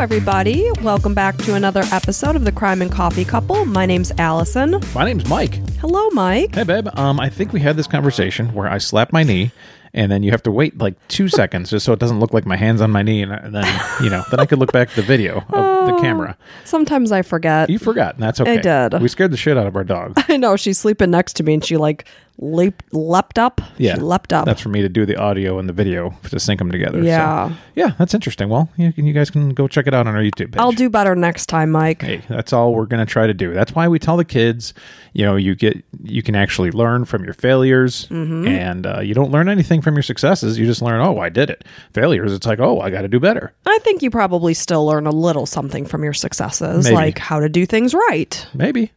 everybody. Welcome back to another episode of the Crime and Coffee Couple. My name's Allison. My name's Mike. Hello, Mike. Hey, babe. Um, I think we had this conversation where I slap my knee, and then you have to wait like two seconds just so it doesn't look like my hands on my knee, and, and then you know, then I could look back at the video of the camera. Sometimes I forget. You forgot, and that's okay. I did. We scared the shit out of our dog. I know she's sleeping next to me and she like leaped, leapt up. Yeah, She leapt up. That's for me to do the audio and the video to sync them together. so- Yeah. yeah, that's interesting. Well, you, you guys can go check it out on our YouTube page. I'll do better next time, Mike. Hey, that's all we're going to try to do. That's why we tell the kids, you know, you get you can actually learn from your failures, Mm-hmm. and uh, you don't learn anything from your successes. You just learn, oh, I did it. Failures, it's like, oh, I got to do better. I think you probably still learn a little something from your successes, Maybe. like how to do things right. Maybe.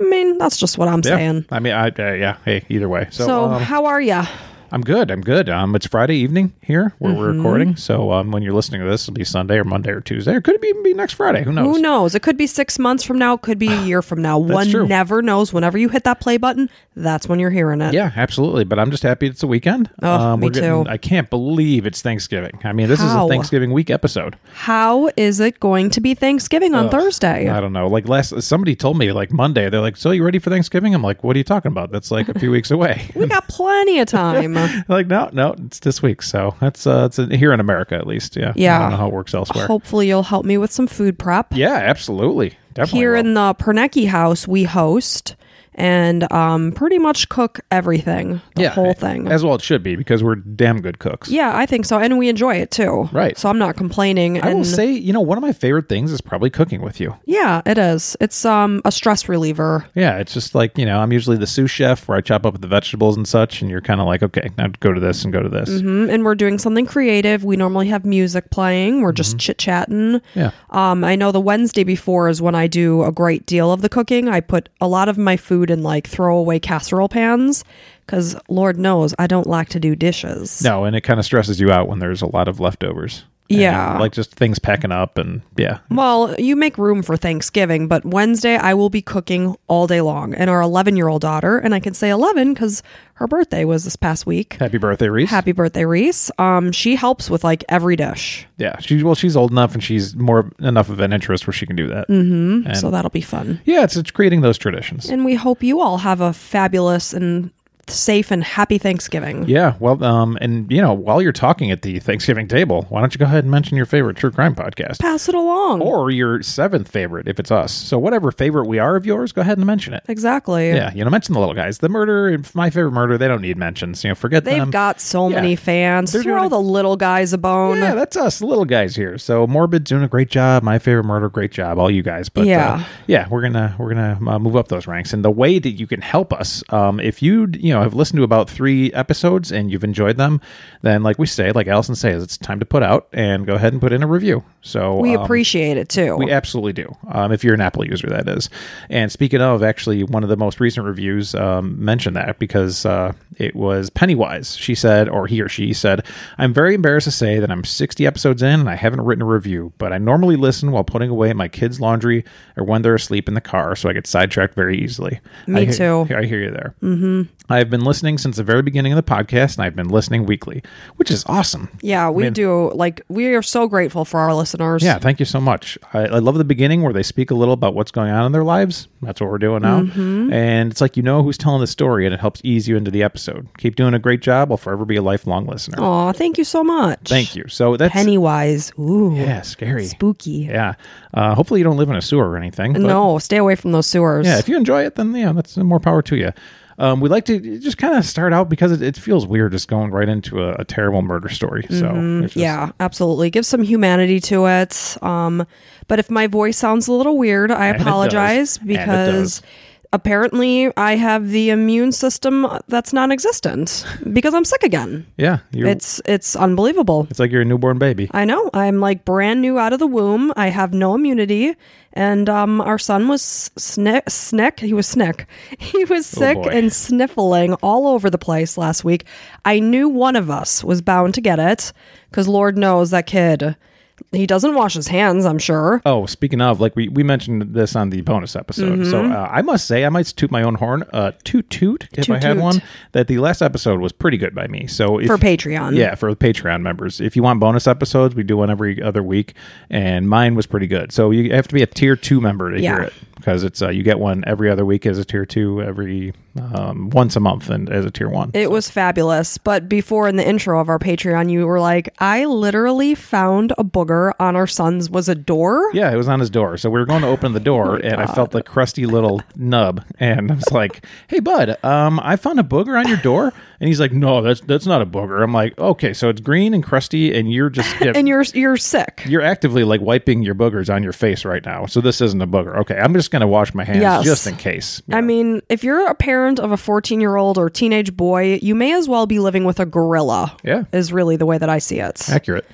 I mean, that's just what I'm Yeah. saying. I mean, I uh, yeah. Hey, either way. So, So, um, how are you? I'm good. I'm good. Um, it's Friday evening here where we're Mm-hmm. recording. So, um, when you're listening to this, it'll be Sunday or Monday or Tuesday, or could it even be next Friday? Who knows? Who knows? It could be six months from now. It could be a year from now. One true. never knows. Whenever you hit that play button, that's when you're hearing it. Yeah, absolutely. But I'm just happy it's a weekend. Um, Oh, me we're getting- too. I can't believe it's Thanksgiving. I mean, this is a Thanksgiving week episode. How is it going to be Thanksgiving on Thursday? I don't know. Like last, somebody told me like Monday. They're like, "So you ready for Thanksgiving?" I'm like, "What are you talking about? That's like a few weeks away." we got plenty of time. like, no, no, it's this week. So that's uh, it's here in America at least. Yeah, Yeah. I don't know how it works elsewhere. Hopefully, you'll help me with some food prep. yeah, absolutely, definitely. Here will. in the Pernecki house, we host and um, pretty much cook everything, the yeah, whole thing. as well it should be because we're damn good cooks. yeah, I think so, and we enjoy it too. Right. So I'm not complaining. I will say, you know, one of my favorite things is probably cooking with you. yeah, it is. It's um a stress reliever. Yeah, it's just like, you know, I'm usually the sous chef where I chop up the vegetables and such, and you're kind of like, okay, now go to this and go to this. Mm, and we're doing something creative. We normally have music playing. We're just chit chatting. Yeah. Um, I know the Wednesday before is when I do a great deal of the cooking. I put a lot of my food in like throwaway casserole pans because Lord knows I don't like to do dishes. No, and it kind of stresses you out when there's a lot of leftovers. And, Yeah. like just things packing up and yeah. Well, you make room for Thanksgiving, but Wednesday I will be cooking all day long. And our 11 year old daughter, and I can say 11 because her birthday was this past week. Happy birthday, Reese. Happy birthday, Reese. Um, she helps with like every dish. Yeah, she's well, she's old enough and she's more enough of an interest where she can do that. Mm-hmm. And So that'll be fun. yeah, it's, it's creating those traditions. And we hope you all have a fabulous and safe and happy Thanksgiving. Yeah, well, um, and you know, while you're talking at the Thanksgiving table, why don't you go ahead and mention your favorite true crime podcast, Pass it along. or your seventh favorite if it's us. So whatever favorite we are of yours, go ahead and mention it. exactly. Yeah, you know, mention the little guys. The murder, my favorite murder, they don't need mentions. You know, forget They've them. got so Yeah. many fans. They're Throw a- the little guys a bone. Yeah, that's us, the little guys here. So Morbid doing a great job. My favorite murder, great job, all you guys. But Yeah. uh, yeah, we're gonna we're gonna uh, move up those ranks. And the way that you can help us, um, if you you know have listened to about three episodes and you've enjoyed them, then like we say, like Allison says, it's time to put out and go ahead and put in a review. So we um, appreciate it too. we absolutely do. Um, if you're an Apple user, that is. And speaking of, actually, one of the most recent reviews um, mentioned that because uh, it was Pennywise. She said, or he or she said, I'm very embarrassed to say that I'm 60 episodes in and I haven't written a review, but I normally listen while putting away my kids' laundry or when they're asleep in the car, so I get sidetracked very easily. Me I hear- too. I hear you there. Mm-hmm. I've been listening since the very beginning of the podcast, and I've been listening weekly, which is awesome. yeah, we mean- do. Like, we are so grateful for our listeners. Yeah, thank you so much. I, I love the beginning where they speak a little about what's going on in their lives. That's what we're doing now. Mm-hmm. And it's like you know who's telling the story and it helps ease you into the episode. Keep doing a great job. I'll forever be a lifelong listener. Aw, thank you so much. Thank you. So that's Pennywise. Ooh. yeah, scary. Spooky. Yeah. Uh, hopefully you don't live in a sewer or anything. No, stay away from those sewers. Yeah, if you enjoy it, then yeah, that's more power to you. Um, we like to just kind of start out because it, it feels weird just going right into a, a terrible murder story. So just- Mm-hmm. yeah, absolutely. Give some humanity to it. Um, but if my voice sounds a little weird, I apologize because. Apparently I have the immune system that's non-existent because I'm sick again. yeah, it's It's unbelievable. it's like you're a newborn baby. I know. I'm like brand new out of the womb. I have no immunity. And um, our son was snick, snick. He was snick. He was sick boy. and sniffling all over the place last week. I knew one of us was bound to get it because Lord knows that kid He doesn't wash his hands, I'm sure. Oh, speaking of, like we, we mentioned this on the bonus episode. So Mm-hmm. uh, I must say, I might toot my own horn, uh, toot toot, if I had toot. one. That the last episode was pretty good by me. So if, For Patreon. yeah, for the Patreon members, if you want bonus episodes, we do one every other week, and mine was pretty good. So you have to be a tier two member to Yeah. hear it because it's uh, you get one every other week as a tier two, every um, once a month, and as a tier one. It was fabulous. But before in the intro of our Patreon, you were like, I literally found a booger on our son's was a door. Yeah, it was on his door. So we were going to open the door, Oh and I felt the crusty little nub, and I was like, "Hey, bud, um, I found a booger on your door." And he's like, "No, that's that's not a booger." I'm like, "Okay, so it's green and crusty, and you're just yeah, And you're you're sick. you're actively like wiping your boogers on your face right now. So this isn't a booger. Okay, I'm just gonna wash my hands Yes. just in case." I mean, if you're a parent of a 14 year old or teenage boy, you may as well be living with a gorilla. Yeah. Is really the way that I see it. Accurate.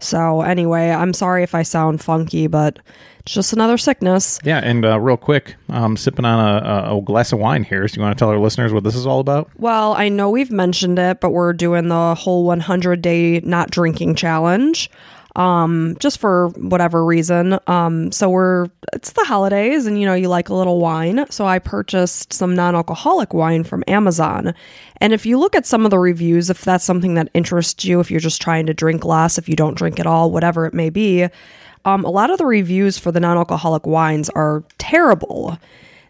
So, anyway, I'm sorry if I sound funky, but it's just another sickness. Yeah, and uh, real quick, I'm sipping on a, a, a glass of wine here. So you want to tell our listeners what this is all about? Well, I know we've mentioned it, but we're doing the whole 100 day not drinking challenge. Um, just for whatever reason. Um, so we're it's the holidays and you know you like a little wine. So I purchased some non-alcoholic wine from Amazon. And if you look at some of the reviews, if that's something that interests you, if you're just trying to drink less, if you don't drink at all, whatever it may be, um, a lot of the reviews for the non-alcoholic wines are terrible.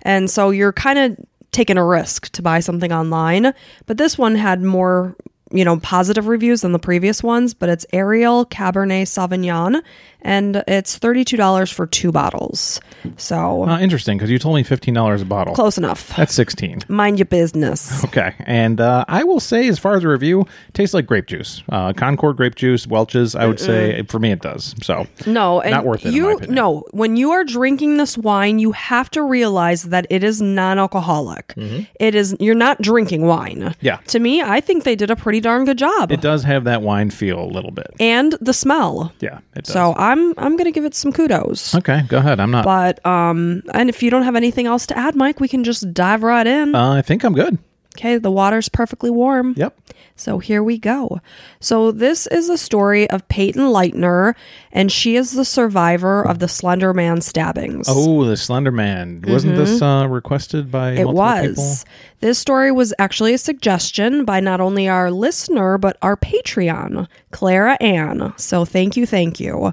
And so you're kind of taking a risk to buy something online. But this one had more, you know, positive reviews than the previous ones. But it's Ariel Cabernet Sauvignon, and it's $32 for two bottles. So Uh, interesting, because you told me fifteen dollars a bottle. close enough. That's sixteen. Mind your business. Okay, and uh, I will say, as far as a review, tastes like grape juice. Uh, Concord grape juice, Welch's. I would say for me it does. So No, and Not worth it, You no, when you are drinking this wine, you have to realize that it is non-alcoholic. It is you're not drinking wine. Mm-hmm. Yeah. To me, I think they did a pretty darn good job. it does have that wine feel a little bit. and the smell. Yeah, it does. So I'm I'm gonna give it some kudos. okay, go ahead. I'm not. But um, and if you don't have anything else to add, Mike, we can just dive right in. Uh, I think I'm good. Okay, the water's perfectly warm. Yep. So here we go. So this is a story of Peyton Leutner, and she is the survivor of the Slender Man stabbings. Oh, the Slender Man. Wasn't this uh, requested by Mm-hmm. It was. people? This story was actually a suggestion by not only our listener, but our Patreon, Clara Ann. So thank you, thank you.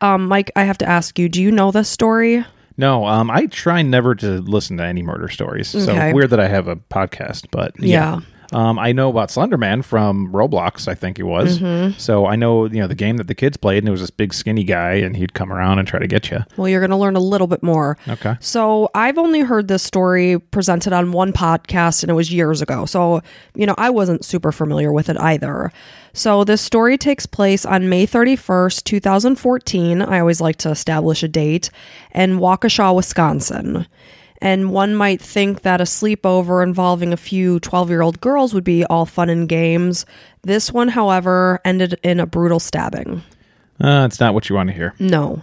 Um, Mike, I have to ask you, do you know this story? No, um, I try never to listen to any murder stories. Okay. So weird that I have a podcast, but yeah. Um, I know about Slenderman from Roblox, I think it was. Mm-hmm. So I know, you know, the game that the kids played, and it was this big skinny guy, and he'd come around and try to get you. Well, you're going to learn a little bit more. Okay. So I've only heard this story presented on one podcast, and it was years ago. So, you know, I wasn't super familiar with it either. So this story takes place on May 31st, 2014. I always like to establish a date, in Waukesha, Wisconsin. And one might think that a sleepover involving a few 12 year old girls would be all fun and games. This one, however, ended in a brutal stabbing. Uh, it's not what you want to hear. No.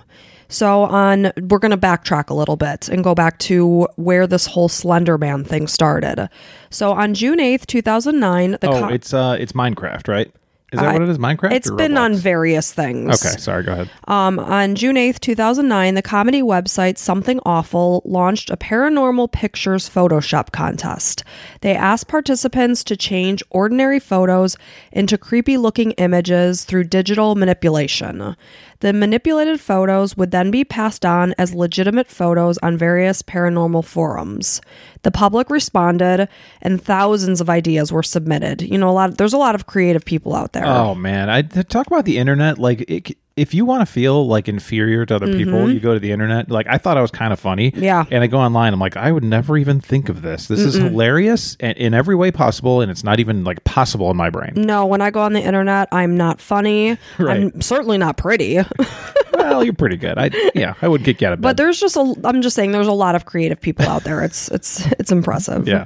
So on we're going to backtrack a little bit and go back to where this whole Slender Man thing started. So on June 8th, 2009, the Oh, co- it's uh, it's Minecraft, right? Is that I- what it is? Minecraft. it's or been Roblox? on various things. Okay, sorry. Go ahead. Um, on June 8th, 2009, the comedy website Something Awful launched a paranormal pictures Photoshop contest. They asked participants to change ordinary photos into creepy looking images through digital manipulation. The manipulated photos would then be passed on as legitimate photos on various paranormal forums. The public responded, and thousands of ideas were submitted. You know, a lot. there's a lot of creative people out there. Oh man, I talk about the internet. Like, it, if you want to feel like inferior to other people, you go to the internet. Like, I thought I was kind of funny. Mm-hmm. Yeah. and I go online. I'm like, I would never even think of this. This is hilarious and in every way possible, and it's not even like possible in my brain. No, when I go on the internet, I'm not funny. Right. I'm certainly not pretty. well, you're pretty good. I yeah, I would kick you out of bed. but there's just a I'm just saying there's a lot of creative people out there. It's it's it's impressive. Yeah.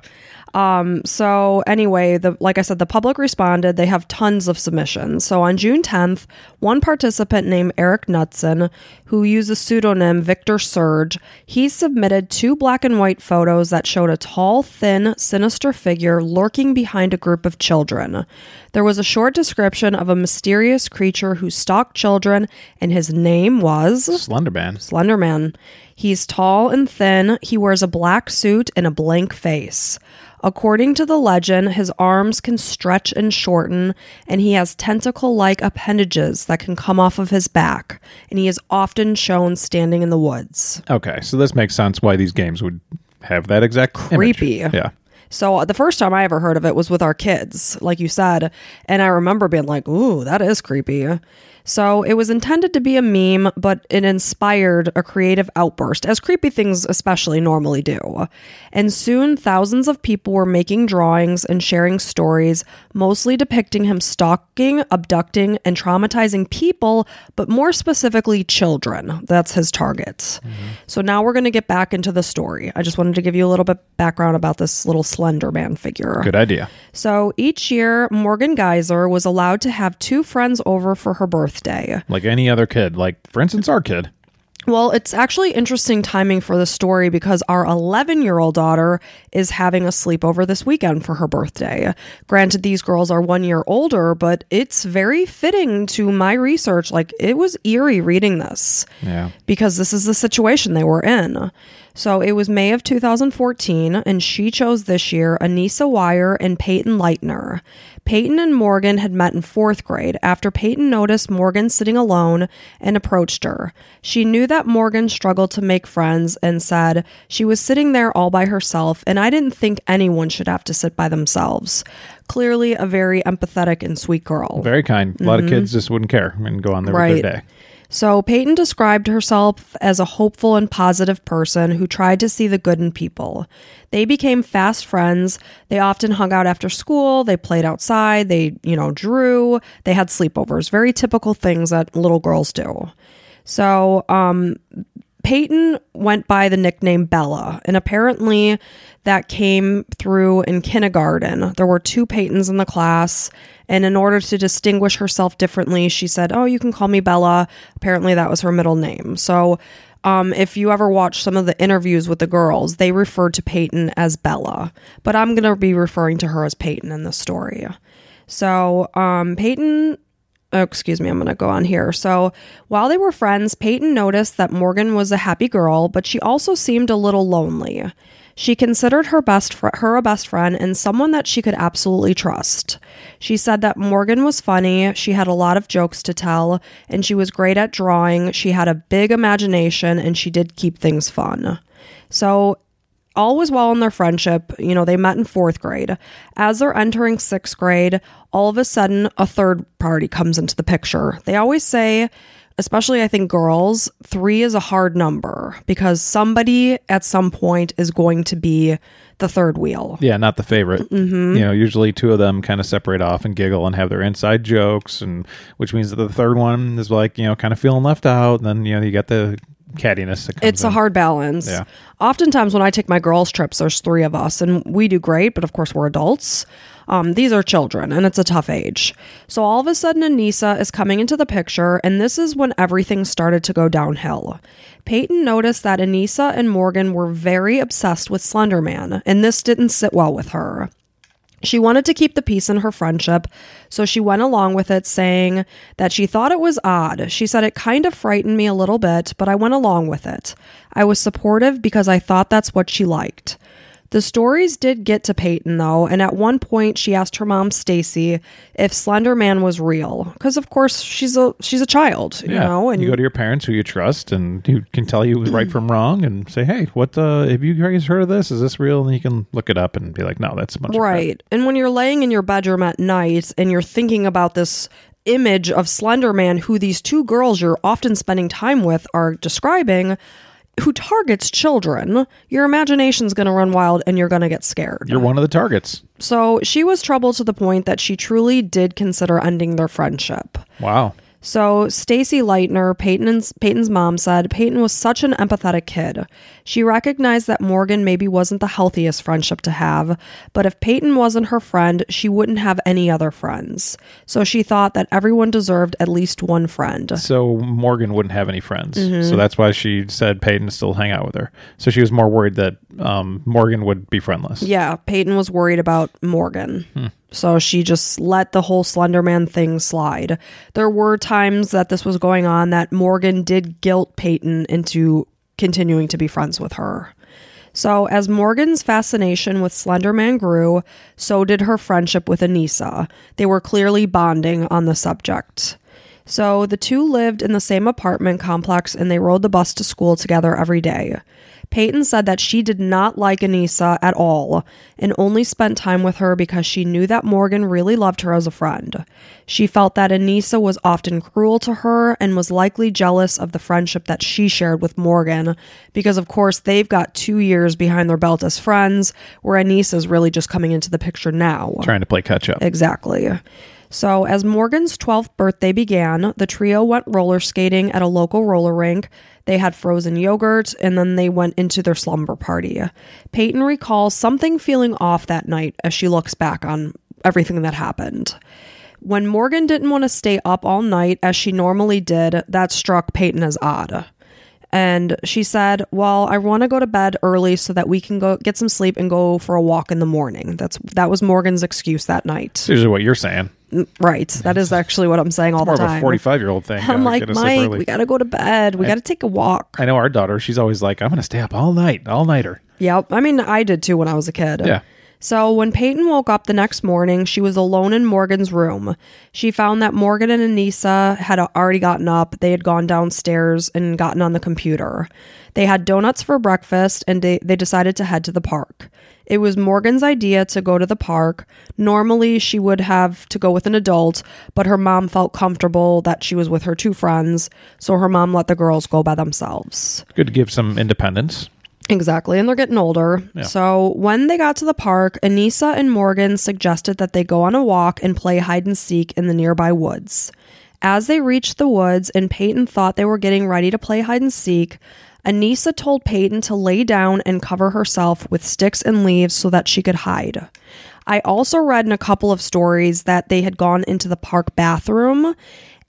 Um, so anyway, the like I said, the public responded. They have tons of submissions. So on June 10th, one participant named Eric Knudsen, who used the pseudonym Victor Surge, he submitted two black and white photos that showed a tall, thin, sinister figure lurking behind a group of children. There was a short description of a mysterious creature who stalked children, and his name was Slenderman. Slenderman. He's tall and thin. He wears a black suit and a blank face. According to the legend, his arms can stretch and shorten, and he has tentacle like appendages that can come off of his back, and he is often shown standing in the woods. Okay, so this makes sense why these games would have that exact image. Creepy. Yeah. So uh, the first time I ever heard of it was with our kids, like you said, and I remember being like, "Ooh, that is creepy." So it was intended to be a meme, but it inspired a creative outburst, as creepy things especially normally do. And soon thousands of people were making drawings and sharing stories, mostly depicting him stalking, abducting, and traumatizing people, but more specifically children. That's his target. So now we're going to get back into the story. I just wanted to give you a little bit background about this little slender man figure. Good idea. So each year, Morgan Geyser was allowed to have two friends over for her birthday. Like any other kid. Like, for instance, our kid. Well, it's actually interesting timing for the story because our 11 year old daughter is having a sleepover this weekend for her birthday. Granted, these girls are one year older, but it's very fitting to my research. Like, it was eerie reading this Yeah. because this is the situation they were in. So it was May of 2014, and she chose this year Anissa Weier and Peyton Leutner. Peyton and Morgan had met in fourth grade after Peyton noticed Morgan sitting alone and approached her. She knew that Morgan struggled to make friends and said she was sitting there all by herself, and I didn't think anyone should have to sit by themselves. Clearly, a very empathetic and sweet girl. Very kind. A lot of kids just wouldn't care and go on their, with Mm-hmm. Right. their day. So, Peyton described herself as a hopeful and positive person who tried to see the good in people. They became fast friends. They often hung out after school. They played outside. They, you know, drew. They had sleepovers. Very typical things that little girls do. So, um, Peyton went by the nickname Bella, and apparently that came through in kindergarten. There were two Peytons in the class, and in order to distinguish herself differently, she said, Oh, you can call me Bella. Apparently, that was her middle name. So, um, if you ever watch some of the interviews with the girls, they referred to Peyton as Bella, but I'm going to be referring to her as Peyton in the story. So, um, Peyton Oh, excuse me, I'm going to go on here. So, while they were friends, Peyton noticed that Morgan was a happy girl, but she also seemed a little lonely. She considered her best fr- her a best friend and someone that she could absolutely trust. She said that Morgan was funny, she had a lot of jokes to tell, and she was great at drawing. She had a big imagination and she did keep things fun. So, all was well in their friendship. You know, they met in fourth grade. As they're entering sixth grade, all of a sudden, a third party comes into the picture. They always say, especially I think girls, three is a hard number because somebody at some point is going to be the third wheel. Yeah, not the favorite. Mm-hmm. You know, usually two of them kind of separate off and giggle and have their inside jokes, and which means that the third one is like you know kind of feeling left out. And then you know you got the cattiness. It's a hard balance. Yeah. Oftentimes, when I take my girls' trips, there's three of us, and we do great, but of course, we're adults. Um, these are children, and it's a tough age. So, all of a sudden, Anissa is coming into the picture, and this is when everything started to go downhill. Peyton noticed that Anissa and Morgan were very obsessed with Slenderman, and this didn't sit well with her. She wanted to keep the peace in her friendship, so she went along with it, saying that she thought it was odd. She said it kind of frightened me a little bit, but I went along with it. I was supportive because I thought that's what she liked. The stories did get to Peyton though, and at one point she asked her mom Stacy if Slender Man was real, because of course she's a she's a child, you Yeah. know, and you go to your parents who you trust and who can tell you right from wrong and say, hey, what uh, have you guys heard of this? Is this real? And you can look it up and be like, no, that's a bunch of crap." Right. And when you're laying in your bedroom at night and you're thinking about this image of Slender Man, who these two girls you're often spending time with are describing, who targets children, your imagination's going to run wild and you're going to get scared. You're one of the targets. so she was troubled to the point that she truly did consider ending their friendship. Wow. So Stacy Leutner, Peyton's, Peyton's mom, said Peyton was such an empathetic kid. She recognized that Morgan maybe wasn't the healthiest friendship to have, but if Peyton wasn't her friend, she wouldn't have any other friends. So she thought that everyone deserved at least one friend. So Morgan wouldn't have any friends. Mm-hmm. So that's why she said Peyton still hang out with her. So she was more worried that um, Morgan would be friendless. Yeah, Peyton was worried about Morgan. Hmm. So she just let the whole Slenderman thing slide. There were times that this was going on that Morgan did guilt Peyton into continuing to be friends with her. So, as Morgan's fascination with Slenderman grew, so did her friendship with Anissa. They were clearly bonding on the subject. So, the two lived in the same apartment complex and they rode the bus to school together every day. Peyton said that she did not like Anissa at all and only spent time with her because she knew that Morgan really loved her as a friend. She felt that Anissa was often cruel to her and was likely jealous of the friendship that she shared with Morgan because, of course, they've got two years behind their belt as friends, where Anissa is really just coming into the picture now. Trying to play catch up. Exactly. So, as Morgan's 12th birthday began, the trio went roller skating at a local roller rink. They had frozen yogurt and then they went into their slumber party. Peyton recalls something feeling off that night as she looks back on everything that happened. When Morgan didn't want to stay up all night as she normally did, that struck Peyton as odd. And she said, "Well, I want to go to bed early so that we can go get some sleep and go for a walk in the morning." That's that was Morgan's excuse that night. It's usually what you're saying. Mm, right. That is actually what I'm saying all the time. More of a time. 45 year old thing. I'm like, Mike, we got to go to bed. We got to take a walk. I know our daughter, she's always like, I'm going to stay up all night, all nighter. Yep. I mean, I did too when I was a kid. Yeah. So when Peyton woke up the next morning, she was alone in Morgan's room. She found that Morgan and Anissa had already gotten up. They had gone downstairs and gotten on the computer. They had donuts for breakfast and they, they decided to head to the park. It was Morgan's idea to go to the park. Normally, she would have to go with an adult, but her mom felt comfortable that she was with her two friends, so her mom let the girls go by themselves. Good to give some independence. Exactly, and they're getting older. So when they got to the park, Anissa and Morgan suggested that they go on a walk and play hide and seek in the nearby woods. As they reached the woods and Peyton thought they were getting ready to play hide and seek, Anissa told Peyton to lay down and cover herself with sticks and leaves so that she could hide. I also read in a couple of stories that they had gone into the park bathroom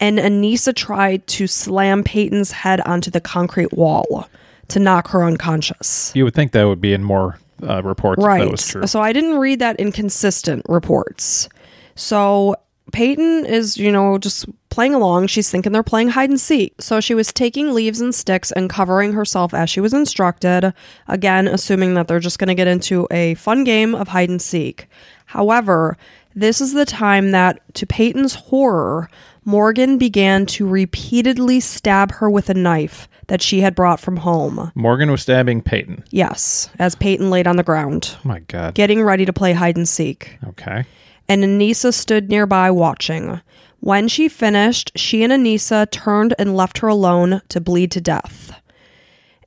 and Anissa tried to slam Peyton's head onto the concrete wall to knock her unconscious. You would think that would be in more uh, reports Right. if that was true. So I didn't read that in consistent reports. So Peyton is, you know, just playing along. She's thinking they're playing hide and seek. So she was taking leaves and sticks and covering herself as she was instructed, again, assuming that they're just going to get into a fun game of hide and seek. However, this is the time that, to Peyton's horror, Morgan began to repeatedly stab her with a knife that she had brought from home. Morgan was stabbing Peyton. Yes, as Peyton laid on the ground Oh my God. getting ready to play hide and seek, okay. and Anissa stood nearby watching. When she finished, she and Anissa turned and left her alone to bleed to death.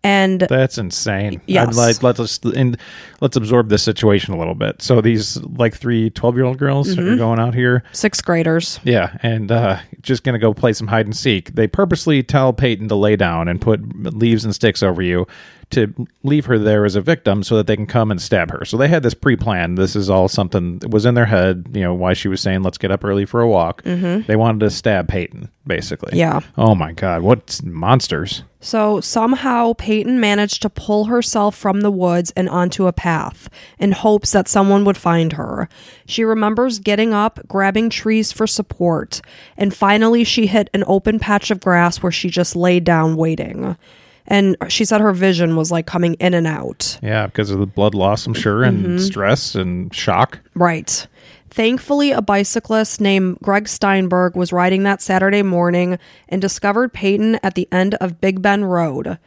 And That's insane. Yes. Like let's just and let's absorb this situation a little bit. So these like three 12 year old girls Mm-hmm. are going out here. sixth graders. Yeah, and uh, just gonna go play some hide and seek. They purposely tell Peyton to lay down and put leaves and sticks over you to leave her there as a victim, so that they can come and stab her. So they had this pre-planned. This is all something that was in their head. You know why she was saying, "Let's get up early for a walk." Mm-hmm. They wanted to stab Peyton, basically. Yeah. Oh my God, what monsters! So somehow Peyton managed to pull herself from the woods and onto a path in hopes that someone would find her. She remembers getting up, grabbing trees for support, and finally she hit an open patch of grass where she just laid down waiting. And she said her vision was like coming in and out. Yeah, because of the blood loss, I'm sure, and Mm-hmm. stress and shock. Right. Thankfully, a bicyclist named Greg Steinberg was riding that Saturday morning and discovered Peyton at the end of Big Bend Road.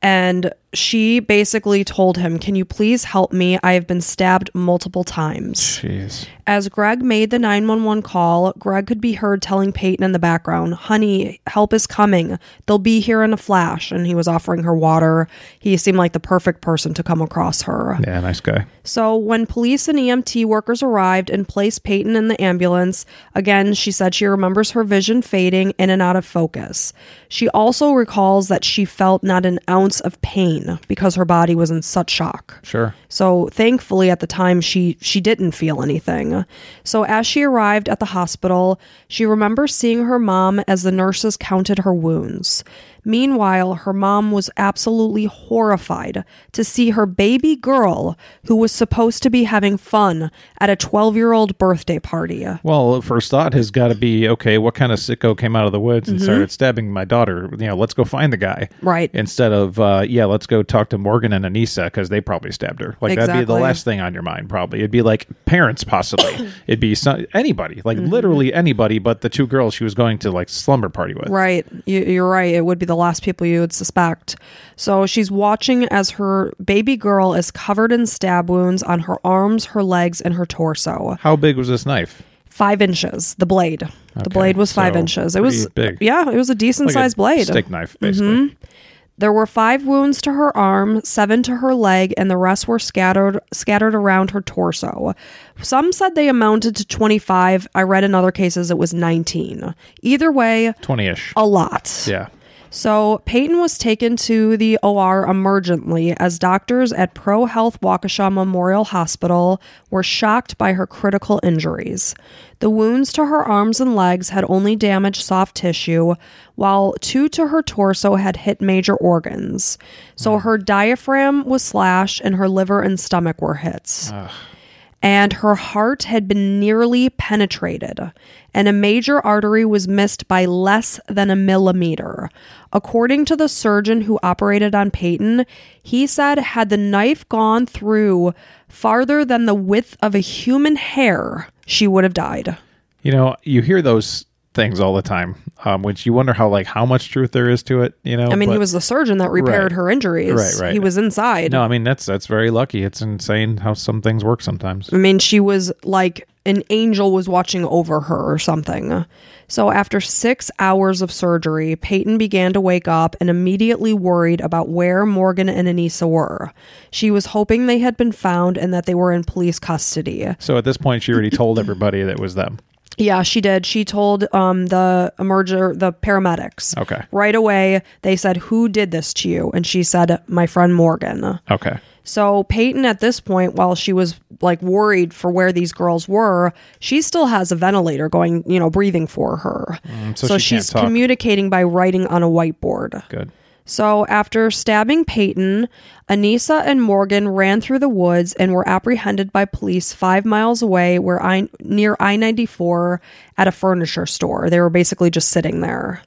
And she basically told him, Can you please help me? I have been stabbed multiple times. Jeez. As Greg made the 911 call, Greg could be heard telling Peyton in the background, Honey, help is coming. They'll be here in a flash. And he was offering her water. He seemed like the perfect person to come across her. Yeah, nice guy. So, when police and EMT workers arrived and placed Peyton in the ambulance, again, she said she remembers her vision fading in and out of focus. She also recalls that she felt not an ounce of pain because her body was in such shock. Sure. So thankfully at the time she she didn't feel anything. So as she arrived at the hospital, she remembers seeing her mom as the nurses counted her wounds. Meanwhile, her mom was absolutely horrified to see her baby girl, who was supposed to be having fun at a 12 year old birthday party. Well, first thought has got to be okay. What kind of sicko came out of the woods and started stabbing my daughter? You know, let's go find the guy. Mm-hmm. Right. Instead of uh, yeah, let's go talk to Morgan and Anissa because they probably stabbed her. Like that'd be the last thing on your mind. Probably it'd be like parents, possibly. It'd be some, anybody, like Mm-hmm. literally anybody, but the two girls she was going to like slumber party with. Right. You're right. It would be the last people you would suspect. So she's watching as her baby girl is covered in stab wounds on her arms, her legs, and her torso. How big was this knife? Five inches, the blade. The blade was five so inches. It was big. Yeah, it was a decent Like a sized blade. Mm-hmm. steak knife, basically. There were five wounds to her arm, seven to her leg, and the rest were scattered scattered around her torso. Some said they amounted to 25. I read in other cases it was 19. Either way, Twenty ish. a lot. Yeah. So Peyton was taken to the OR emergently as doctors at Pro Health Waukesha Memorial Hospital were shocked by her critical injuries. The wounds to her arms and legs had only damaged soft tissue, while two to her torso had hit major organs. So hmm. her diaphragm was slashed and her liver and stomach were hits and her heart had been nearly penetrated, and a major artery was missed by less than a millimeter. According to the surgeon who operated on Peyton, he said, had the knife gone through farther than the width of a human hair, she would have died. You know, you hear those things all the time, um, which you wonder how like how much truth there is to it. You know, I mean, he was the surgeon that repaired Right. her injuries. Right, right. He was inside. No, I mean that's that's very lucky. It's insane how some things work sometimes. I mean, she was like an angel was watching over her or something. So, after six hours of surgery, Peyton began to wake up and immediately worried about where Morgan and Anissa were. She was hoping they had been found and that they were in police custody. So at this point, she already told everybody that it was them. Yeah, she did. She told um, the emerger, the paramedics. Okay. Right away, they said, Who did this to you? And she said, My friend Morgan. Okay. So Peyton, at this point, while she was like worried for where these girls were, she still has a ventilator going, you know, breathing for her. Mm, so so she she's communicating by writing on a whiteboard. Good. So after stabbing Peyton, Anissa and Morgan ran through the woods and were apprehended by police five miles away, where I near I ninety four at a furniture store. They were basically just sitting there.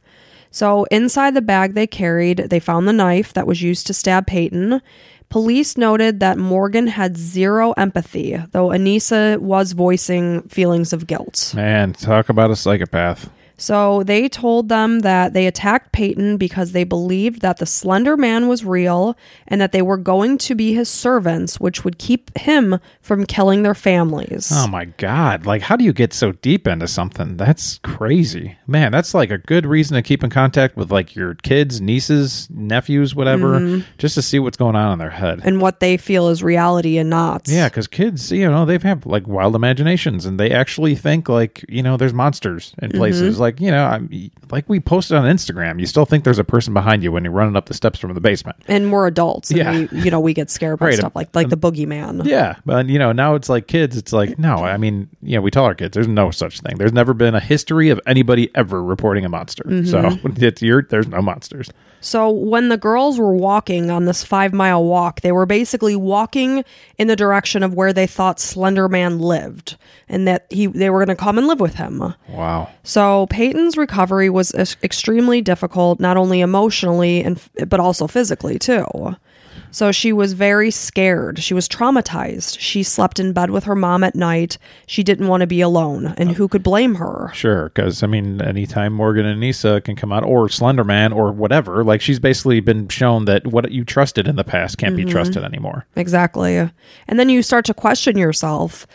So inside the bag they carried, they found the knife that was used to stab Peyton. Police noted that Morgan had zero empathy, though Anissa was voicing feelings of guilt. Man, talk about a psychopath. So they told them that they attacked Peyton because they believed that the Slender Man was real and that they were going to be his servants, which would keep him from killing their families. Oh my god! Like, how do you get so deep into something? That's crazy, man. That's like a good reason to keep in contact with like your kids, nieces, nephews, whatever, Mm-hmm. just to see what's going on in their head. and what they feel is reality and not. Yeah, because kids, you know, they have like wild imaginations, and they actually think like you know, there's monsters in places. Mm-hmm. Like you know, I'm, like we posted on Instagram, you still think there's a person behind you when you're running up the steps from the basement. And we're adults. And Yeah. we, you know, we get scared by Right. stuff like like um, the boogeyman. Yeah, but you know, now it's like kids. It's like no, I mean, you know, we tell our kids there's no such thing. There's never been a history of anybody ever reporting a monster. So mm-hmm. it's your there's no monsters. So when the girls were walking on this five mile walk, they were basically walking in the direction of where they thought Slender Man lived, and that he they were going to come and live with him. Wow. So Peyton's recovery was extremely difficult, not only emotionally and but also physically too. So she was very scared. She was traumatized. She slept in bed with her mom at night. She didn't want to be alone. And who could blame her? Sure, because I mean, anytime Morgan and Nisa can come out, or Slenderman, or whatever, like she's basically been shown that what you trusted in the past can't be mm-hmm. trusted anymore. Exactly. And then you start to question yourself.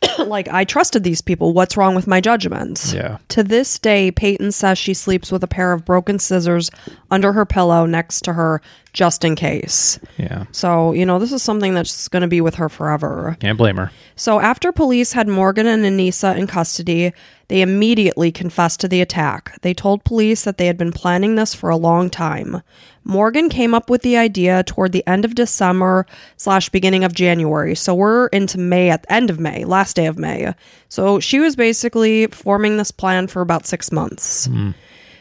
like, I trusted these people. What's wrong with my judgments? Yeah. To this day, Peyton says she sleeps with a pair of broken scissors under her pillow next to her just in case. Yeah, So, you know, this is something that's going to be with her forever. can't blame her. So, after police had Morgan and Anissa in custody, they immediately confessed to the attack. They told police that they had been planning this for a long time. Morgan came up with the idea toward the end of December slash beginning of January. So we're into May at the end of May, last day of May. So she was basically forming this plan for about six months. Hmm.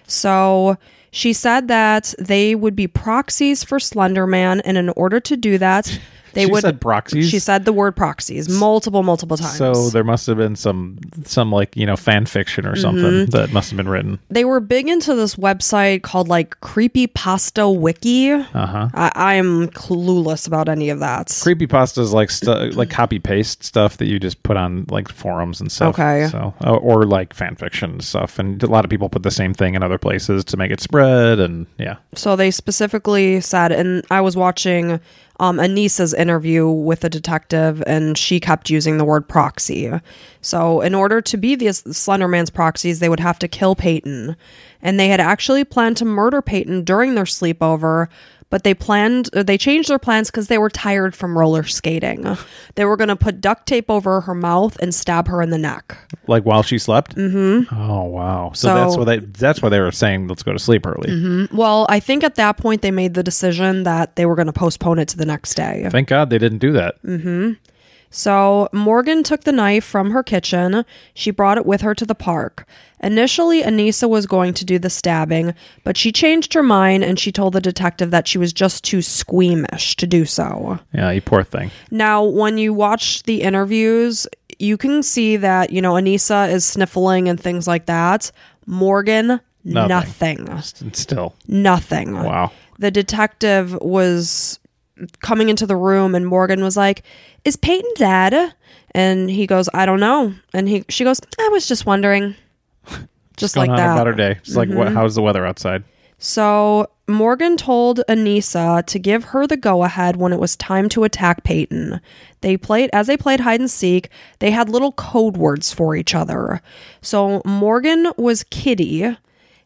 So she said that they would be proxies for Slenderman, and in order to do that, they She would. said proxies? She said the word proxies multiple, multiple times. So there must have been some some like you know fan fiction or something Mm-hmm. that must have been written. they were big into this website called like Creepy Pasta Wiki. Uh huh. I, am clueless about any of that. Creepypasta is like stu- like copy paste stuff that you just put on like forums and stuff. Okay. So or, or like fan fiction and stuff, and a lot of people put the same thing in other places to make it spread. And yeah, So they specifically said, and I was watching um, Anissa's interview with the detective, and she kept using the word proxy. So, in order to be the Slenderman's proxies, they would have to kill Peyton. And they had actually planned to murder Peyton during their sleepover, but they planned, uh, they changed their plans because they were tired from roller skating. They were going to put duct tape over her mouth and stab her in the neck. like while she slept. Mm-hmm. Oh wow. So, So- that's why they that's why they were saying let's go to sleep early. Well, I think at that point they made the decision that they were going to postpone it to the next day. Thank God they didn't do that. So Morgan took the knife from her kitchen. She brought it with her to the park. Initially, Anissa was going to do the stabbing, but she changed her mind and she told the detective that she was just too squeamish to do so. Yeah, you poor thing. Now, when you watch the interviews, you can see that, you know, Anissa is sniffling and things like that. Morgan, Nothing. nothing. Still, Nothing. wow. the detective was coming into the room and Morgan was like, "Is Peyton dead?" And he goes, "I don't know." And he she goes, "I was just wondering." Just like that. about her day. It's like, Mm-hmm. what, how's the weather outside? So Morgan told Anissa to give her the go ahead when it was time to attack Peyton. They played as they played hide and seek, they had little code words for each other. So Morgan was Kitty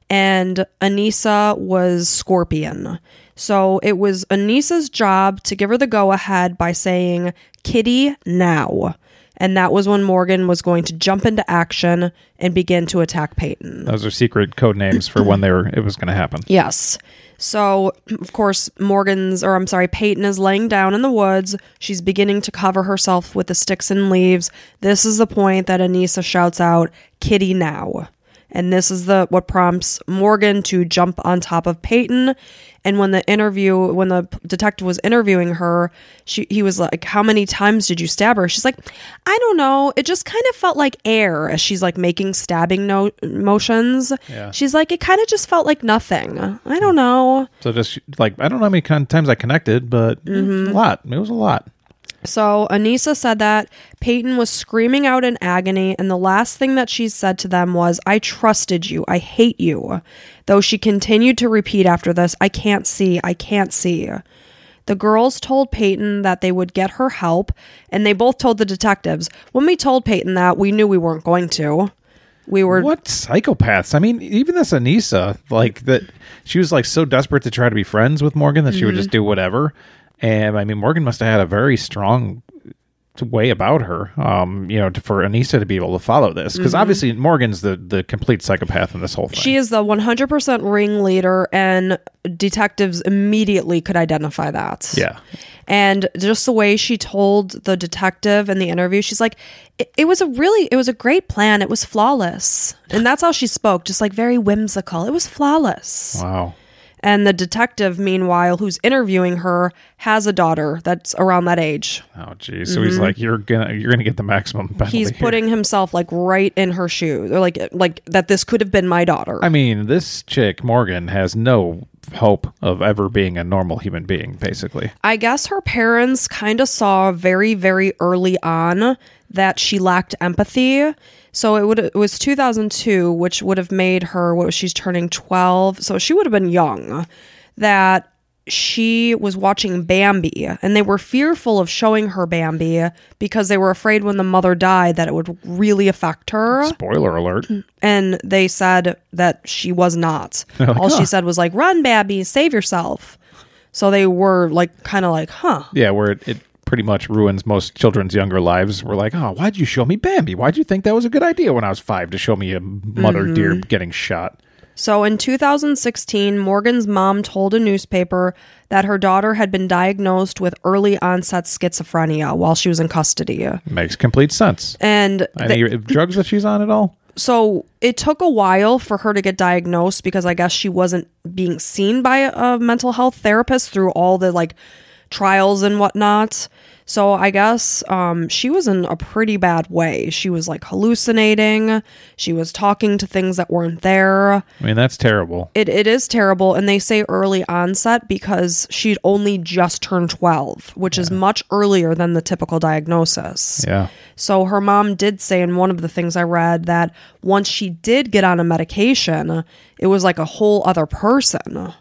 and Anissa was Scorpion. So it was Anissa's job to give her the go ahead by saying Kitty now. And that was when Morgan was going to jump into action and begin to attack Peyton. Those are secret code names for when they were it was going to happen. Yes. So, of course, Morgan's, or I'm sorry, Peyton is laying down in the woods. She's beginning to cover herself with the sticks and leaves. This is the point that Anissa shouts out, Kitty now. And this is the what prompts Morgan to jump on top of Peyton. And when the interview, when the detective was interviewing her, she he was like, "How many times did you stab her?" She's like, "I don't know. It just kind of felt like air." As she's like making stabbing no- motions, Yeah. she's like, "It kind of just felt like nothing. I don't know." So just like I don't know how many times I connected, but Mm-hmm. a lot. It was a lot. So Anissa said that Peyton was screaming out in agony, and the last thing that she said to them was, I trusted you. I hate you. Though she continued to repeat after this, I can't see. I can't see. The girls told Peyton that they would get her help, and they both told the detectives. When we told Peyton that, we knew we weren't going to. We were What psychopaths? I mean, even this Anissa, like that, she was like so desperate to try to be friends with Morgan that she would Mm-hmm. just do whatever. And I mean, Morgan must have had a very strong way about her, um, you know, to, for Anissa to be able to follow this because obviously Morgan's the the complete psychopath in this whole thing. Mm-hmm. She is the 100% ringleader, and detectives immediately could identify that. yeah, And just the way she told the detective in the interview, she's like, it, it was a really, it was a great plan. It was flawless. And that's how she spoke, just like very whimsical. It was flawless. wow. And the detective, meanwhile, who's interviewing her, has a daughter that's around that age. Oh, geez. So he's like, you're gonna you're gonna get the maximum penalty. Mm-hmm. He's here." putting himself like right in her shoes, or like like that. This could have been my daughter. I mean, this chick Morgan has no hope of ever being a normal human being. Basically, I guess her parents kind of saw very, very early on that she lacked empathy. So it would it was 2002, which would have made her what was she's turning 12. So she would have been young. That she was watching Bambi, and they were fearful of showing her Bambi because they were afraid when the mother died that it would really affect her. spoiler alert. And they said that she was not. like, All "Huh." she said was like, "Run, Bambi, save yourself." So they were like, kind of like, "Huh." Yeah, where it, it pretty much ruins most children's younger lives. We're like, oh, why'd you show me Bambi? Why'd you think that was a good idea when I was five to show me a mother Mm-hmm. deer getting shot? So in 2016, Morgan's mom told a newspaper that her daughter had been diagnosed with early onset schizophrenia while she was in custody. Makes complete sense. And Any drugs that she's on at all? so it took a while for her to get diagnosed because I guess she wasn't being seen by a mental health therapist through all the like trials and whatnot. So I guess um, she was in a pretty bad way. She was like hallucinating. She was talking to things that weren't there. I mean, that's terrible. It, it is terrible. And they say early onset because she'd only just turned 12, which is much earlier than the typical diagnosis. Yeah. So her mom did say in one of the things I read that once she did get on a medication, it was like a whole other person.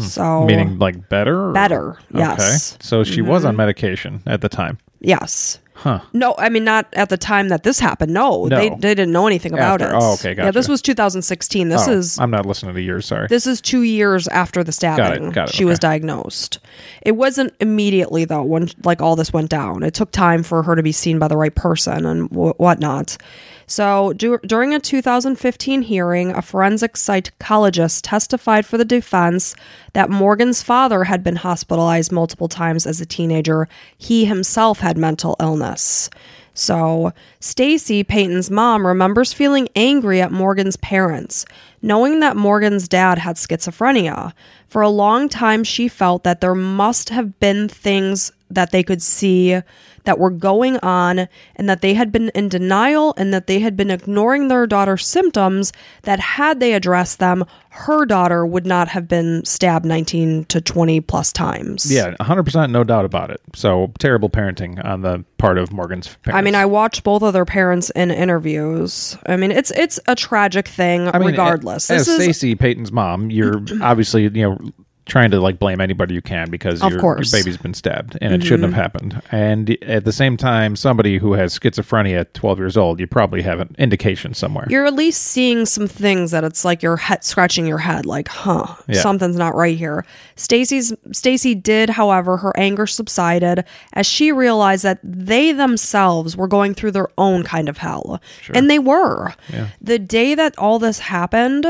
So Hmm. Meaning like better? or- Better, yes. Mm-hmm. Okay. So she was on medication at the time. yes. Huh. No, I mean not at the time that this happened. No, No. They, they didn't know anything about After. it. Oh, okay, Yeah, this was 2016. This Oh, is I'm not listening to years. sorry. This is two years after the stabbing. got it, She was diagnosed. It wasn't immediately though when like all this went down. It took time for her to be seen by the right person and w- whatnot. So du- during a 2015 hearing, a forensic psychologist testified for the defense that Morgan's father had been hospitalized multiple times as a teenager. He himself had mental illness. So, Stacy, Peyton's mom, remembers feeling angry at Morgan's parents, knowing that Morgan's dad had schizophrenia. For a long time, she felt that there must have been things that they could see that were going on and that they had been in denial and that they had been ignoring their daughter's symptoms that had they addressed them her daughter would not have been stabbed 19 to 20 plus times yeah, 100% no doubt about it. So terrible parenting on the part of Morgan's parents. I mean, I watched both of their parents in interviews. I mean, it's it's a tragic thing, I mean, regardless. As this is Stacey Peyton's mom, you're obviously you know trying to like blame anybody you can because your. Mm-hmm. your baby's been stabbed and it shouldn't have happened. And at the same time, somebody who has schizophrenia at 12 years old, you probably have an indication somewhere. you're at least seeing some things that it's like you're scratching your head, like, huh, Yeah. something's not right here. Stacy's Stacy did, however, her anger subsided as she realized that they themselves were going through their own kind of hell, and they were. The day that all this happened.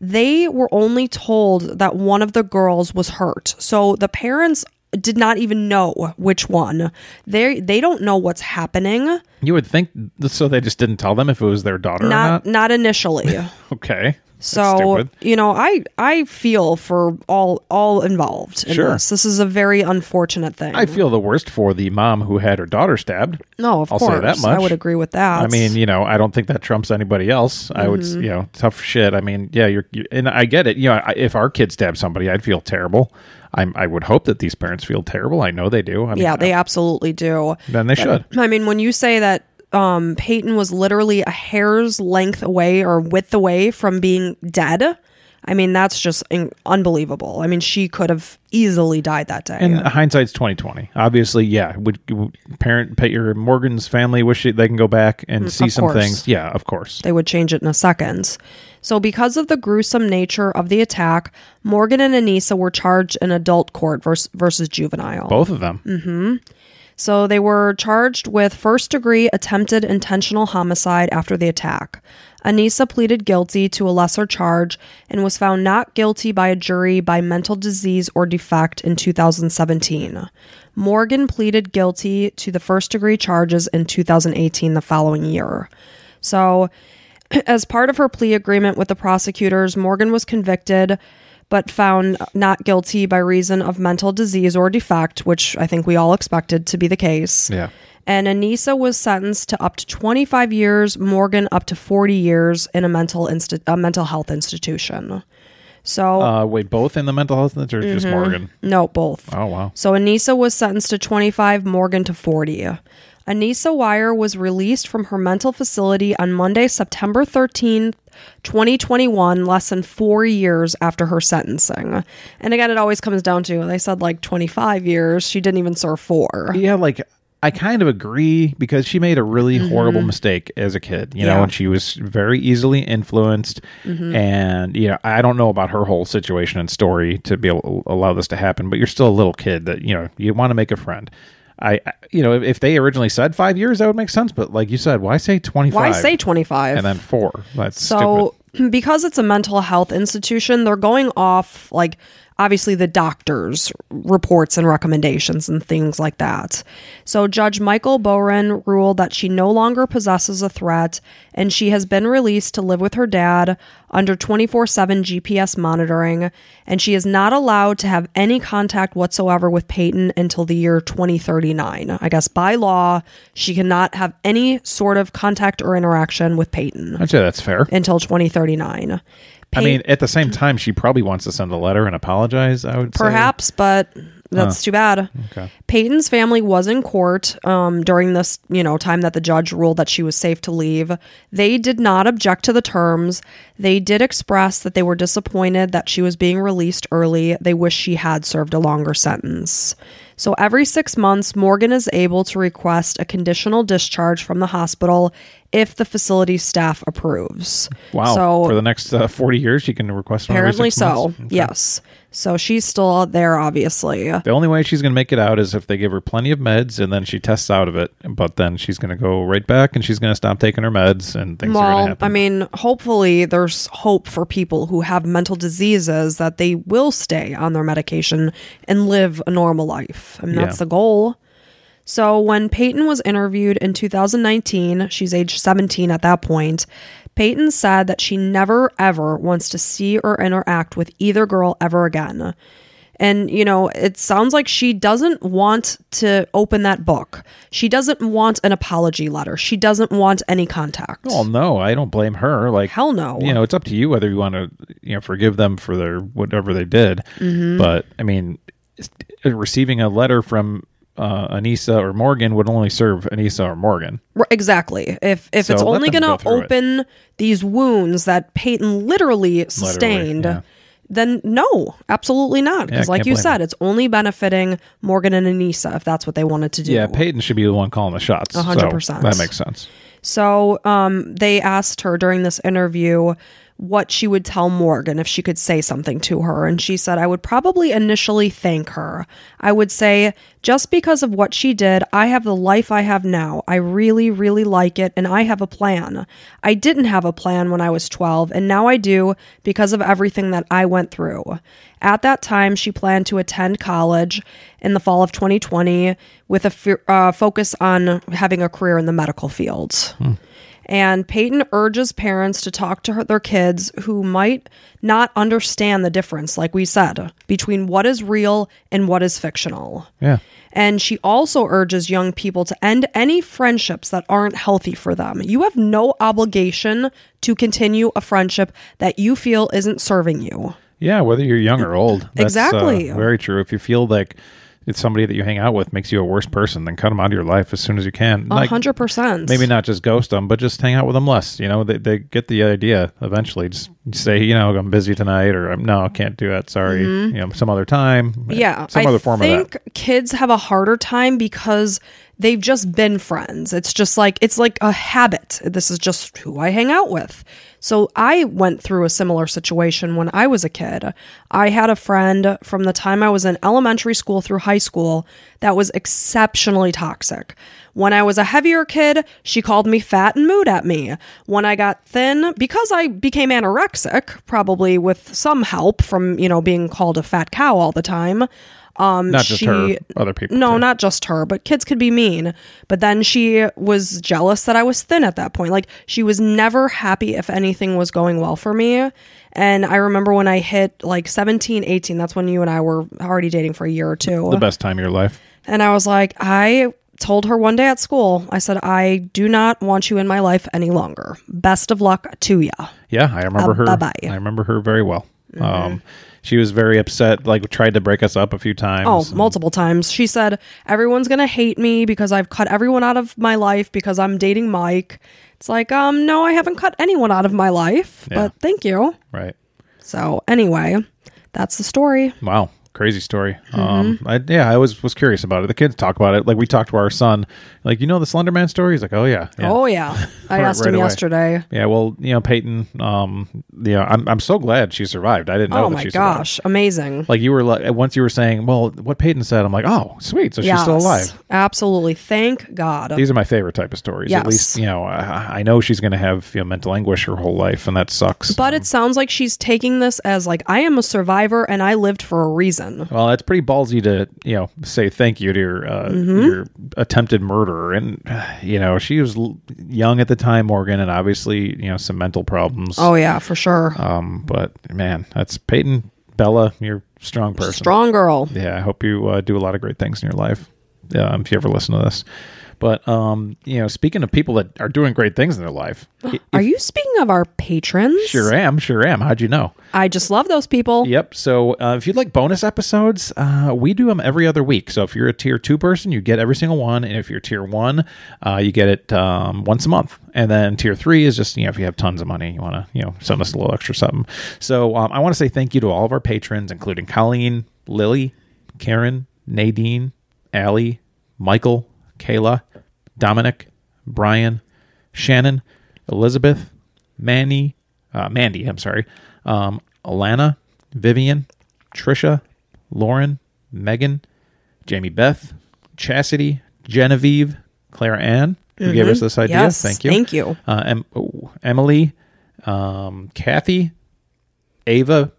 They were only told that one of the girls was hurt. So the parents did not even know which one. They they don't know what's happening. you would think so. They just didn't tell them if it was their daughter or Not not. not initially. Okay. So you know, I I feel for all all involved in Sure. this. This is a very unfortunate thing. I feel the worst for the mom who had her daughter stabbed. no, of I'll say course, that I would agree with that. I mean, you know, I don't think that trumps anybody else. I would, Mm-hmm. you know, tough shit. I mean, yeah, you're, you and I get it. You know, I, if our kid stabbed somebody, I'd feel terrible. I'm, I would hope that these parents feel terrible. I know they do. I mean, yeah, they absolutely do. then they should. I mean, when you say that um, Peyton was literally a hair's length away or width away from being dead, I mean, that's just in- unbelievable. I mean, she could have easily died that day. And hindsight's twenty twenty. Obviously, yeah. Would would parent, pay your Morgan's family wish they can go back and see Mm, of some course. things? Yeah, of course. they would change it in a second. So, because of the gruesome nature of the attack, Morgan and Anissa were charged in adult court versus, versus juvenile. Both of them. Mm. So, they were charged with first degree attempted intentional homicide after the attack. Anissa pleaded guilty to a lesser charge and was found not guilty by a jury by mental disease or defect in 2017. Morgan pleaded guilty to the first degree charges in 2018, the following year. So, as part of her plea agreement with the prosecutors, Morgan was convicted but found not guilty by reason of mental disease or defect, which I think we all expected to be the case. Yeah. And Anissa was sentenced to up to 25 years, Morgan up to 40 years in a mental insti- a mental health institution. So, Uh, wait, both in the mental health or Mm-hmm. just Morgan? no, both. Oh wow. So Anissa was sentenced to 25, Morgan to 40. Anissa Weier was released from her mental facility on Monday, September 13th, 2021, less than four years after her sentencing. And again, it always comes down to, they said like 25 years. She didn't even serve four. Yeah, like I kind of agree because she made a really horrible mistake as a kid, you know, Mm-hmm. And she was very easily influenced. Mm-hmm. And, you know, I don't know about her whole situation and story to be able to allow this to happen, but you're still a little kid that, you know, you want to make a friend. I, you know, if, if they originally said five years, that would make sense. But like you said, why say 25? Why say 25? and then four? That's So, stupid. because it's a mental health institution, they're going off like obviously the doctor's reports and recommendations and things like that. So, Judge Michael Bohren ruled that she no longer possesses a threat and she has been released to live with her dad under 24 7 GPS monitoring, and she is not allowed to have any contact whatsoever with Peyton until the year 2039. I guess by law, she cannot have any sort of contact or interaction with Peyton I'd say that's fair. until 2039. I mean, at the same time, she probably wants to send a letter and apologize. I would say. perhaps, but that's too bad. Okay. Peyton's family was in court um, during this, you know, time that the judge ruled that she was safe to leave. They did not object to the terms. They did express that they were disappointed that she was being released early. They wish she had served a longer sentence. So every six months, Morgan is able to request a conditional discharge from the hospital if the facility staff approves. Wow. So For the next uh, 40 years, she can request one every apparently so. Okay. Yes. So she's still out there, obviously. The only way she's going to make it out is if they give her plenty of meds and then she tests out of it. But then she's going to go right back and she's going to stop taking her meds and things are going to Well, happen. I mean, hopefully there's hope for people who have mental diseases that they will stay on their medication and live a normal life. I mean, that's Yeah. the goal. So when Peyton was interviewed in 2019, she's age 17 at that point, Peyton said that she never ever wants to see or interact with either girl ever again. And, you know, it sounds like she doesn't want to open that book. She doesn't want an apology letter. She doesn't want any contact. well, no, I don't blame her. Like, Hell no. you know, it's up to you whether you want to, you know, forgive them for their whatever they did. Mm-hmm. But I mean, receiving a letter from uh, Anissa or Morgan would only serve Anissa or Morgan. Exactly. If if So it's only going go to through it. open these wounds that Peyton literally sustained, yeah. then no, absolutely not. Because, Yeah, like you said, it's only benefiting Morgan and Anissa if that's what they wanted to do. Yeah, Peyton should be the one calling the shots. Hundred so percent. That makes sense. So um, they asked her during this interview what she would tell Morgan if she could say something to her. And she said, I would probably initially thank her. I would say, just because of what she did, I have the life I have now. I really, really like it, and I have a plan. I didn't have a plan when I was 12, and now I do because of everything that I went through. At that time, she planned to attend college in the fall of 2020 with a f- uh, focus on having a career in the medical field. And Peyton urges parents to talk to her, their kids who might not understand the difference, like we said, between what is real and what is fictional. Yeah. And she also urges young people to end any friendships that aren't healthy for them. You have no obligation to continue a friendship that you feel isn't serving you. Yeah, whether you're young or old. That's, uh, Exactly. very true. If you feel like it's somebody that you hang out with makes you a worse person, then cut them out of your life as soon as you can. A Like, hundred percent. maybe not just ghost them, but just hang out with them less. You know, they, they get the idea eventually. Just say, you know, I'm busy tonight, or no, I can't do that. Sorry. You know, some other time. Mm-hmm. Yeah, some I other form of that. I think kids have a harder time because they've just been friends. It's just like it's like a habit. This is just who I hang out with. So I went through a similar situation when I was a kid. I had a friend from the time I was in elementary school through high school that was exceptionally toxic. When I was a heavier kid, she called me fat and mood at me. When I got thin, because I became anorexic, probably with some help from, you know, being called a fat cow all the time, Um, Not just she, her, other people. No, too. not just her, but kids could be mean. But then she was jealous that I was thin at that point. Like she was never happy if anything was going well for me. And I remember when I hit like 17, 18, that's when you and I were already dating for a year or two. the best time of your life. And I was like, I told her one day at school, I said, I do not want you in my life any longer. Best of luck to ya. Yeah, I remember Uh, her. bye-bye. Mm-hmm. I remember her very well. Um, she was very upset. Like tried to break us up a few times. Oh, multiple times. She said, Everyone's going to hate me because I've cut everyone out of my life because I'm dating Mike. It's like, um, no, I haven't cut anyone out of my life, Yeah. but thank you. right. So, anyway, that's the story. Wow, crazy story. Mm-hmm. Um, I, yeah, I was was curious about it. The kids talk about it. Like we talked to our son. Like you know the Slender Man story. He's like, oh yeah, yeah. Oh, yeah. I asked right him away. yesterday. Yeah, well, you know, Peyton. Um, you know, I'm I'm so glad she survived. I didn't know Oh, that my she survived. gosh. Amazing. Like you were like once you were saying, well, what Peyton said. I'm like, oh, sweet. So she's still alive. Absolutely. Thank God. These are my favorite type of stories. At least you know I, I know she's going to have you know, mental anguish her whole life, and that sucks. But it sounds like she's taking this as like I am a survivor and I lived for a reason. Well, that's pretty ballsy to you know say thank you to your uh, Mm-hmm. your attempted murderer, and you know she was young at the time, Morgan, and obviously you know some mental problems. Oh yeah, for sure. Um, but man, that's Peyton Bella. You're a strong person. Strong girl. Yeah, I hope you uh, do a lot of great things in your life. Um, if you ever listen to this, but um, you know, speaking of people that are doing great things in their life, i- Are you speaking of our patrons? sure am, sure am. How'd you know? I just love those people. Yep. So uh, if you'd like bonus episodes, uh, we do them every other week. So if you're a tier two person, you get every single one, and if you're tier one, uh, you get it um, once a month. And then tier three is just you know if you have tons of money, you want to you know send us a little extra something. So um, I want to say thank you to all of our patrons, including Colleen, Lily, Karen, Nadine, Allie, Michael, Kayla, Dominic, Brian, Shannon, Elizabeth, Manny, uh, Mandy, I'm sorry, um, Alana, Vivian, Trisha, Lauren, Megan, Jamie Beth, Chastity, Genevieve, Clara Ann, who gave us this idea. Mm-hmm. Yes, Thank you. thank you. Uh, em- oh, Emily, um, Kathy, Ava,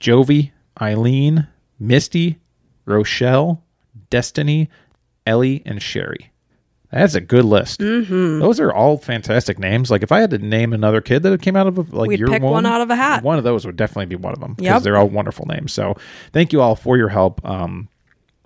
Jovi, Eileen, Misty, Rochelle, Destiny, Ellie, and Sherry. That's a good list. Mm-hmm. Those are all fantastic names. Like if I had to name another kid that came out of a, like We'd your pick womb, one out of a hat. One of those would definitely be one of them because Yep. they're all wonderful names. So thank you all for your help. Um,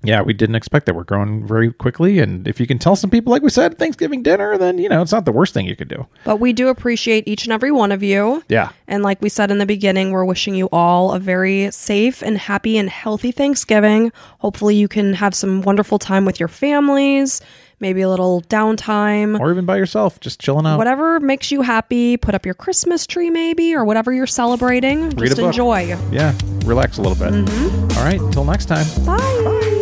yeah, we didn't expect that. We're growing very quickly, and if you can tell some people, like we said, Thanksgiving dinner, then you know it's not the worst thing you could do. But we do appreciate each and every one of you. Yeah. And like we said in the beginning, we're wishing you all a very safe and happy and healthy Thanksgiving. Hopefully, you can have some wonderful time with your families, maybe a little downtime. or even by yourself, just chilling out. Whatever makes you happy, put up your Christmas tree maybe, or whatever you're celebrating. Read Just enjoy. Yeah, relax a little bit. Mm-hmm. All right, until next time. Bye.